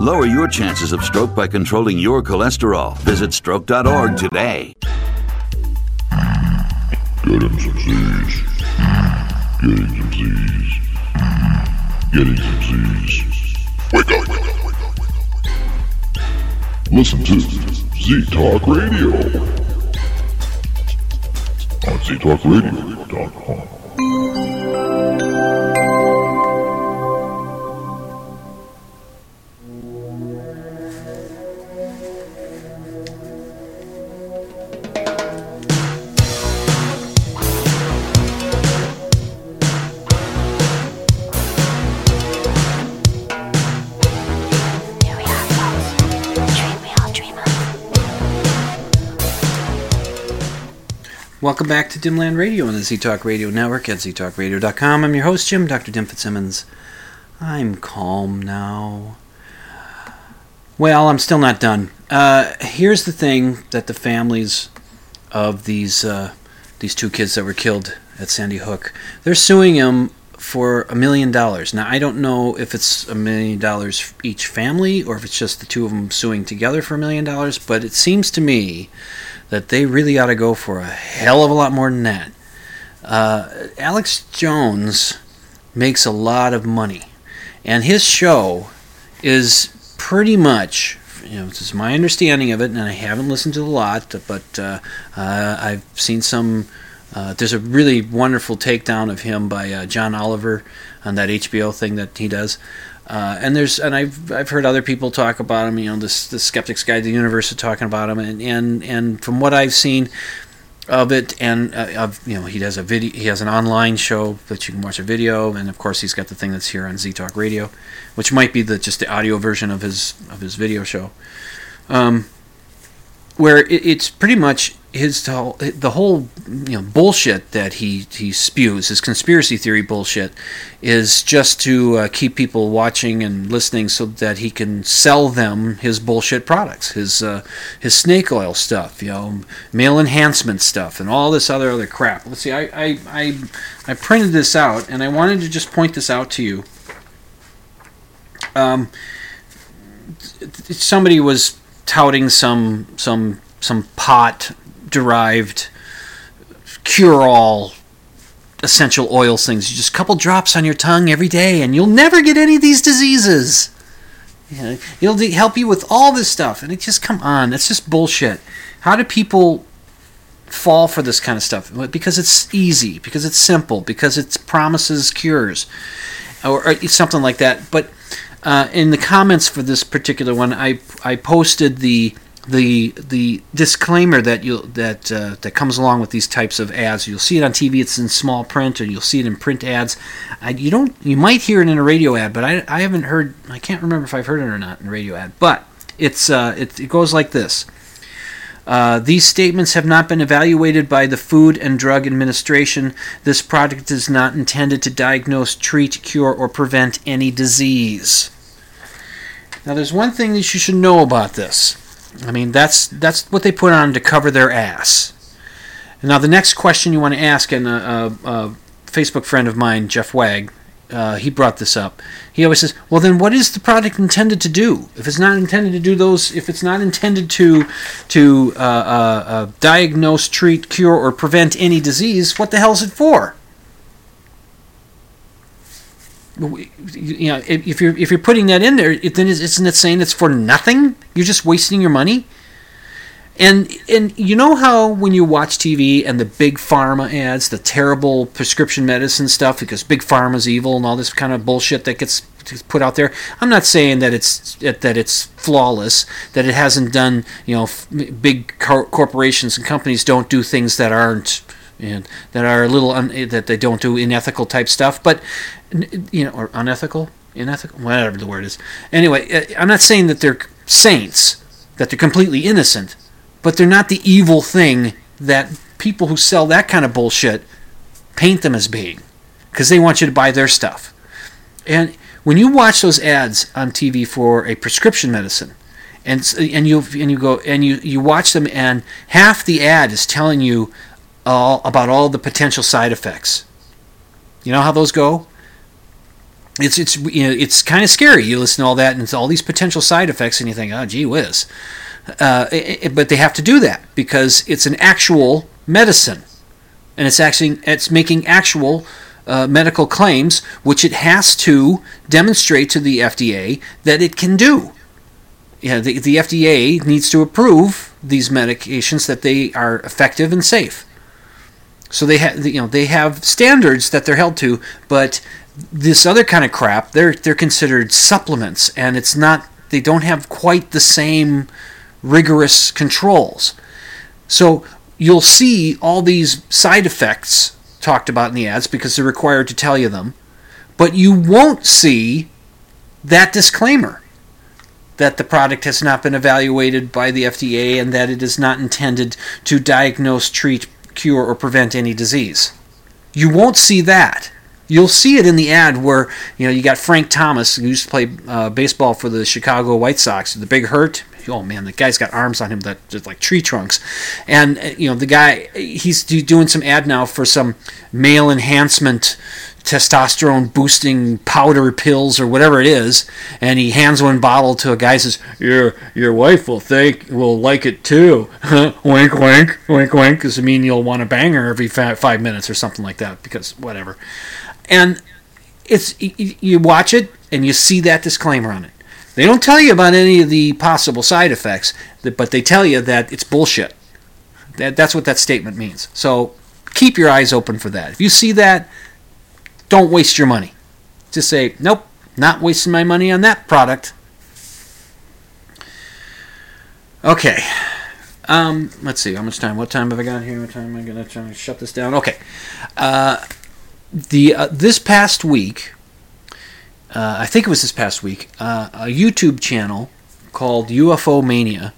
Lower your chances of stroke by controlling your cholesterol. Visit stroke.org today. Get him some Z's. Get him some Z's. Get him some Z's. Wake up, wake up, wake up, wake up. Listen to Z Talk Radio on ztalkradio.com. Welcome back to Dimland Radio on the Z Talk Radio Network at ztalkradio.com. I'm your host, Jim, Dr. Dim Fitzsimmons. I'm calm now. Well, I'm still not done. Uh, here's the thing that the families of these uh, these two kids that were killed at Sandy Hook, they're suing him for a million dollars. Now, I don't know if it's a million dollars each family or if it's just the two of them suing together for a million dollars, but it seems to me that they really ought to go for a hell of a lot more than that. Uh, Alex Jones makes a lot of money, and his show is pretty much, you know, this is my understanding of it, and I haven't listened to a lot, but uh, uh, I've seen some. Uh, there's a really wonderful takedown of him by uh, John Oliver on that HBO thing that he does. Uh, and there's and I've I've heard other people talk about him. You know, this the Skeptics Guide to the Universe is talking about him, and and and from what I've seen of it, and uh, of you know, he does a video. He has an online show that you can watch a video, and of course, he's got the thing that's here on Z Talk Radio, which might be the just the audio version of his of his video show. Um, where it, it's pretty much his the whole you know bullshit that he he spews his conspiracy theory bullshit is just to uh, keep people watching and listening so that he can sell them his bullshit products his uh, his snake oil stuff you know male enhancement stuff and all this other other crap. Let's see I, I I I printed this out and I wanted to just point this out to you. Um somebody was touting some some some pot derived cure all essential oils things. You just a couple drops on your tongue every day, and you'll never get any of these diseases. You know, it'll help you with all this stuff, and it just come on. That's just bullshit. How do people fall for this kind of stuff? Because it's easy, because it's simple, because it promises cures, or, or something like that. But uh, in the comments for this particular one, I I posted the the the disclaimer that you that uh, that comes along with these types of ads. You'll see it on TV. It's in small print, and you'll see it in print ads. I, you don't. You might hear it in a radio ad, but I, I haven't heard. I can't remember if I've heard it or not in a radio ad. But it's uh, it, it goes like this. Uh, these statements have not been evaluated by the Food and Drug Administration. This product is not intended to diagnose, treat, cure, or prevent any disease. Now, there's one thing that you should know about this I mean, that's that's what they put on to cover their ass. Now, the next question you want to ask, and a, a, a Facebook friend of mine, Jeff Wagg, uh, he brought this up. He always says, "Well, then, what is the product intended to do? If it's not intended to do those, if it's not intended to to uh, uh, uh diagnose, treat, cure, or prevent any disease, what the hell is it for?" You know, if you're if you're putting that in there, then isn't it saying it's for nothing? You're just wasting your money. And and you know how when you watch TV and the big pharma ads, the terrible prescription medicine stuff, because big pharma's evil and all this kind of bullshit that gets put out there. I'm not saying that it's that it's flawless, that it hasn't done. You know, big corporations and companies don't do things that aren't and that are a little un- that they don't do unethical type stuff. But you know, or unethical, unethical, whatever the word is. Anyway, uh, I'm not saying that they're saints, that they're completely innocent, but they're not the evil thing that people who sell that kind of bullshit paint them as being, because they want you to buy their stuff. And when you watch those ads on TV for a prescription medicine, and and you and you go and you you watch them, and half the ad is telling you all about all the potential side effects. You know how those go? it's it's you know it's kind of scary. You listen to all that and it's all these potential side effects, and you think, oh, gee whiz. Uh, it, it, but they have to do that because it's an actual medicine, and it's actually it's making actual uh, medical claims, which it has to demonstrate to the FDA that it can do. Yeah, the, the FDA needs to approve these medications that they are effective and safe. So they have, you know, they have standards that they're held to, but this other kind of crap, they're they're considered supplements, and it's not. They don't have quite the same rigorous controls. So you'll see all these side effects talked about in the ads because they're required to tell you them, but you won't see that disclaimer that the product has not been evaluated by the FDA and that it is not intended to diagnose, treat, cure or prevent any disease. You won't see that. You'll see it in the ad where you know you got Frank Thomas who used to play uh, baseball for the Chicago White Sox, the big hurt. Oh man, the guy's got arms on him that just like tree trunks, and uh, you know the guy he's doing some ad now for some male enhancement testosterone boosting powder pills or whatever it is, and he hands one bottle to a guy says, "Your your wife will think will like it too." wink, wink, wink, wink. Does it mean you'll want to bang her every five minutes or something like that? Because whatever. And it's you watch it and you see that disclaimer on it. They don't tell you about any of the possible side effects, but they tell you that it's bullshit. That, that's what that statement means. So keep your eyes open for that. If you see that, don't waste your money. Just say, nope, not wasting my money on that product. Okay. Um, let's see, how much time? What time have I got here? What time am I going to try to shut this down? Okay. Uh, the uh, This past week, uh, I think it was this past week, uh, a YouTube channel called UFO Mania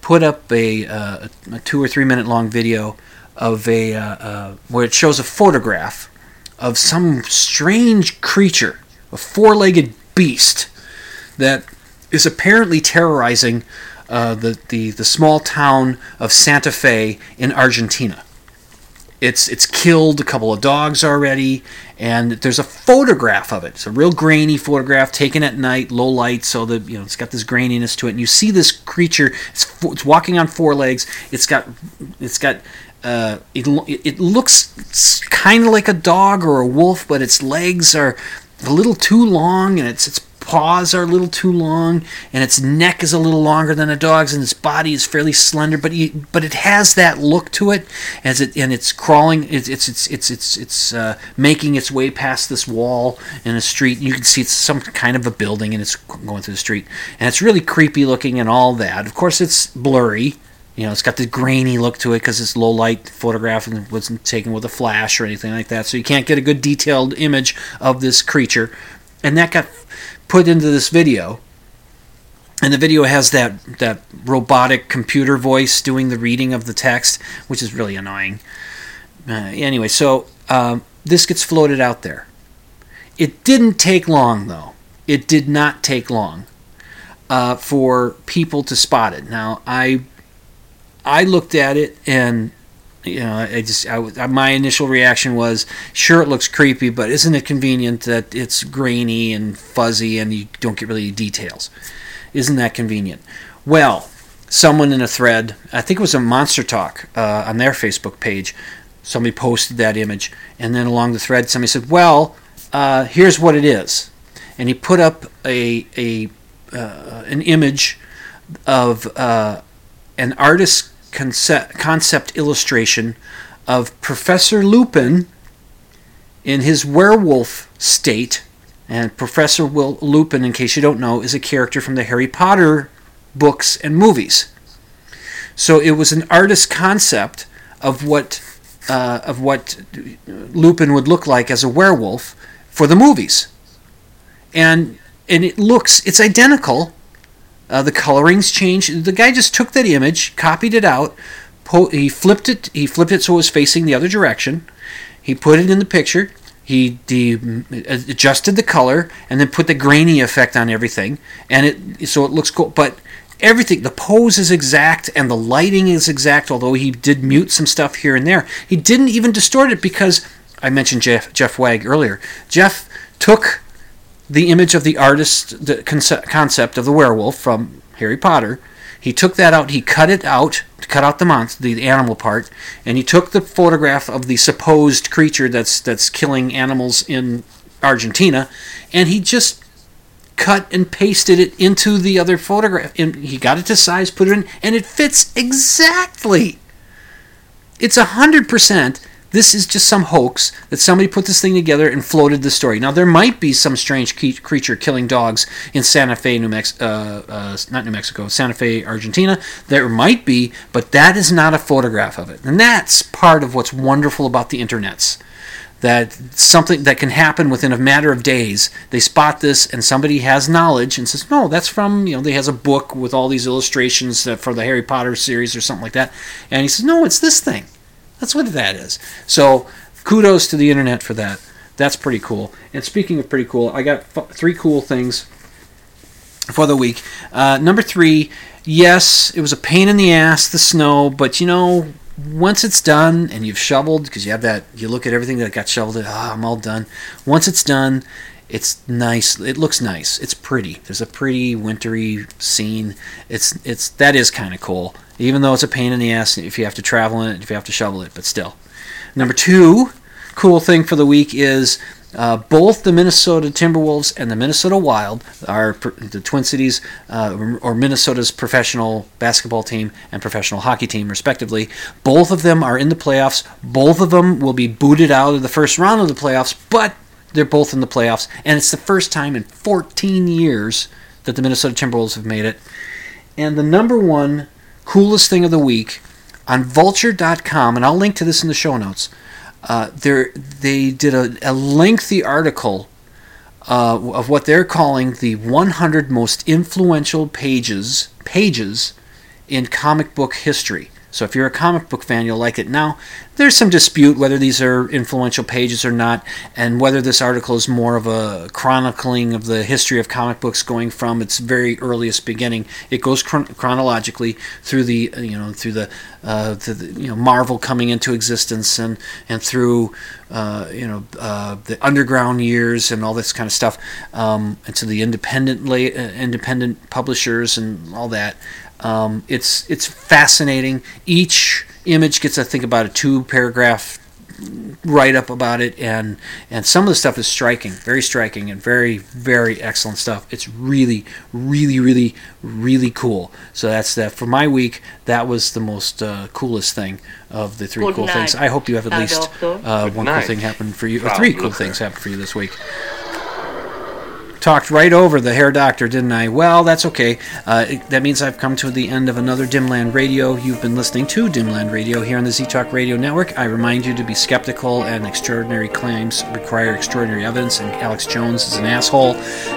put up a, uh, a two or three minute long video of a uh, where it shows a photograph of some strange creature, a four legged beast that is apparently terrorizing uh, the, the, the small town of Santa Fe in Argentina. It's, it's killed a couple of dogs already, and there's a photograph of it. It's a real grainy photograph taken at night, low light, so that you know it's got this graininess to it. And you see this creature. It's, it's walking on four legs. It's got it's got uh, it, it looks kind of like a dog or a wolf, but its legs are a little too long, and its its paws are a little too long, and its neck is a little longer than a dog's, and its body is fairly slender. But but it has that look to it as it and it's crawling. It's it's it's it's it's, it's uh, making its way past this wall in a street. You can see it's some kind of a building, and it's going through the street, and it's really creepy looking and all that. Of course, it's blurry you know, it's got the grainy look to it because it's low light photograph and wasn't taken with a flash or anything like that. So you can't get a good detailed image of this creature. And that got put into this video. And the video has that, that robotic computer voice doing the reading of the text, which is really annoying. Uh, anyway, so um, this gets floated out there. It didn't take long, though. It did not take long uh, for people to spot it. Now, I I looked at it and you know, I just I, my initial reaction was, sure, it looks creepy, but isn't it convenient that it's grainy and fuzzy and you don't get really details? Isn't that convenient? Well, someone in a thread, I think it was a Monster Talk uh, on their Facebook page, somebody posted that image, and then along the thread, somebody said, "Well, uh, here's what it is," and he put up a a uh, an image of uh, an artist concept, concept illustration of Professor Lupin in his werewolf state. And Professor Will Lupin, in case you don't know, is a character from the Harry Potter books and movies. So it was an artist concept of what uh, of what Lupin would look like as a werewolf for the movies, and and it looks it's identical uh, the colorings changed. The guy just took that image, copied it out, po- he flipped it. He flipped it so it was facing the other direction. He put it in the picture. He de- adjusted the color and then put the grainy effect on everything, and it so it looks cool. But everything, the pose is exact and the lighting is exact. Although he did mute some stuff here and there, he didn't even distort it because I mentioned Jeff Jeff Wagg earlier. Jeff took the image of the artist, the concept of the werewolf from Harry Potter. He took that out. He cut it out, cut out the monster, the animal part, and he took the photograph of the supposed creature that's that's killing animals in Argentina, and he just cut and pasted it into the other photograph. And he got it to size, put it in, and it fits exactly. It's a hundred percent this is just some hoax that somebody put this thing together and floated the story. Now there might be some strange creature killing dogs in Santa Fe, New Mexico, uh, uh, not New Mexico, Santa Fe, Argentina. There might be, but that is not a photograph of it, and that's part of what's wonderful about the internets. That something that can happen within a matter of days. They spot this, and somebody has knowledge and says, "No, that's from you know." They has a book with all these illustrations for the Harry Potter series or something like that, and he says, "No, it's this thing." That's what that is. So kudos to the internet for that. That's pretty cool. And speaking of pretty cool, I got f- three cool things for the week. Uh, number three, yes, it was a pain in the ass, the snow, but you know, once it's done and you've shoveled, because you have that, you look at everything that got shoveled, ah, I'm all done. Once it's done, it's nice. It looks nice. It's pretty. There's a pretty wintry scene. It's it's that is kind of cool, even though it's a pain in the ass if you have to travel in it, if you have to shovel it. But still, number two, cool thing for the week is uh, both the Minnesota Timberwolves and the Minnesota Wild, are the Twin Cities uh, or Minnesota's professional basketball team and professional hockey team, respectively. Both of them are in the playoffs. Both of them will be booted out of the first round of the playoffs, but they're both in the playoffs, and it's the first time in 14 years that the Minnesota Timberwolves have made it. And the number one coolest thing of the week on Vulture.com, and I'll link to this in the show notes. Uh, they did a, a lengthy article uh, of what they're calling the 100 most influential pages pages in comic book history. So if you're a comic book fan, you'll like it. Now, there's some dispute whether these are influential pages or not, and whether this article is more of a chronicling of the history of comic books going from its very earliest beginning. It goes chron- chronologically through the you know through the, uh, the, you know Marvel coming into existence and and through uh, you know uh, the underground years and all this kind of stuff, um, and to the independent la- uh, independent publishers and all that. Um, it's it's fascinating. Each image gets I think about a two paragraph write up about it, and and some of the stuff is striking, very striking, and very very excellent stuff. It's really really really really cool. So that's that for my week. That was the most uh, coolest thing of the three Good cool night, things. I hope you have at least uh, one night, cool thing happen for you, or three cool things happen for you this week talked right over the hair doctor, didn't I? Well, that's okay. Uh, it- that means I've come to the end of another Dimland Radio. You've been listening to Dimland Radio here on the Z Talk Radio Network. I remind you to be skeptical, and extraordinary claims require extraordinary evidence. And Alex Jones is an asshole.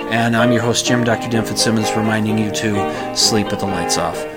And I'm your host, Jim Dr. Dim Fitzsimmons, reminding you to sleep with the lights off.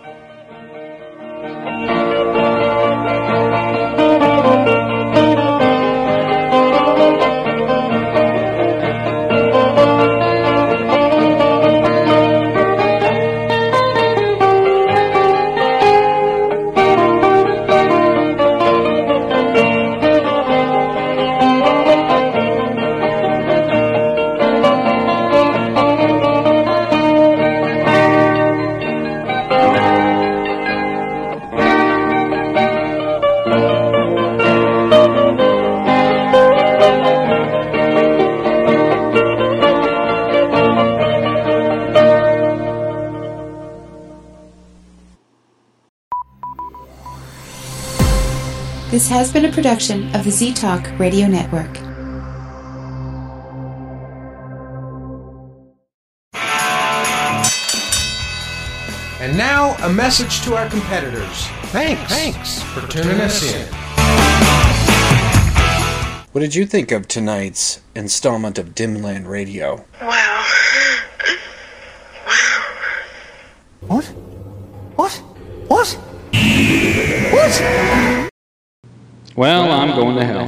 Has been a production of the Z Talk Radio Network. And now, a message to our competitors. Thanks. Thanks for tuning us in. What did you think of tonight's installment of Dimland Radio? Going to hell.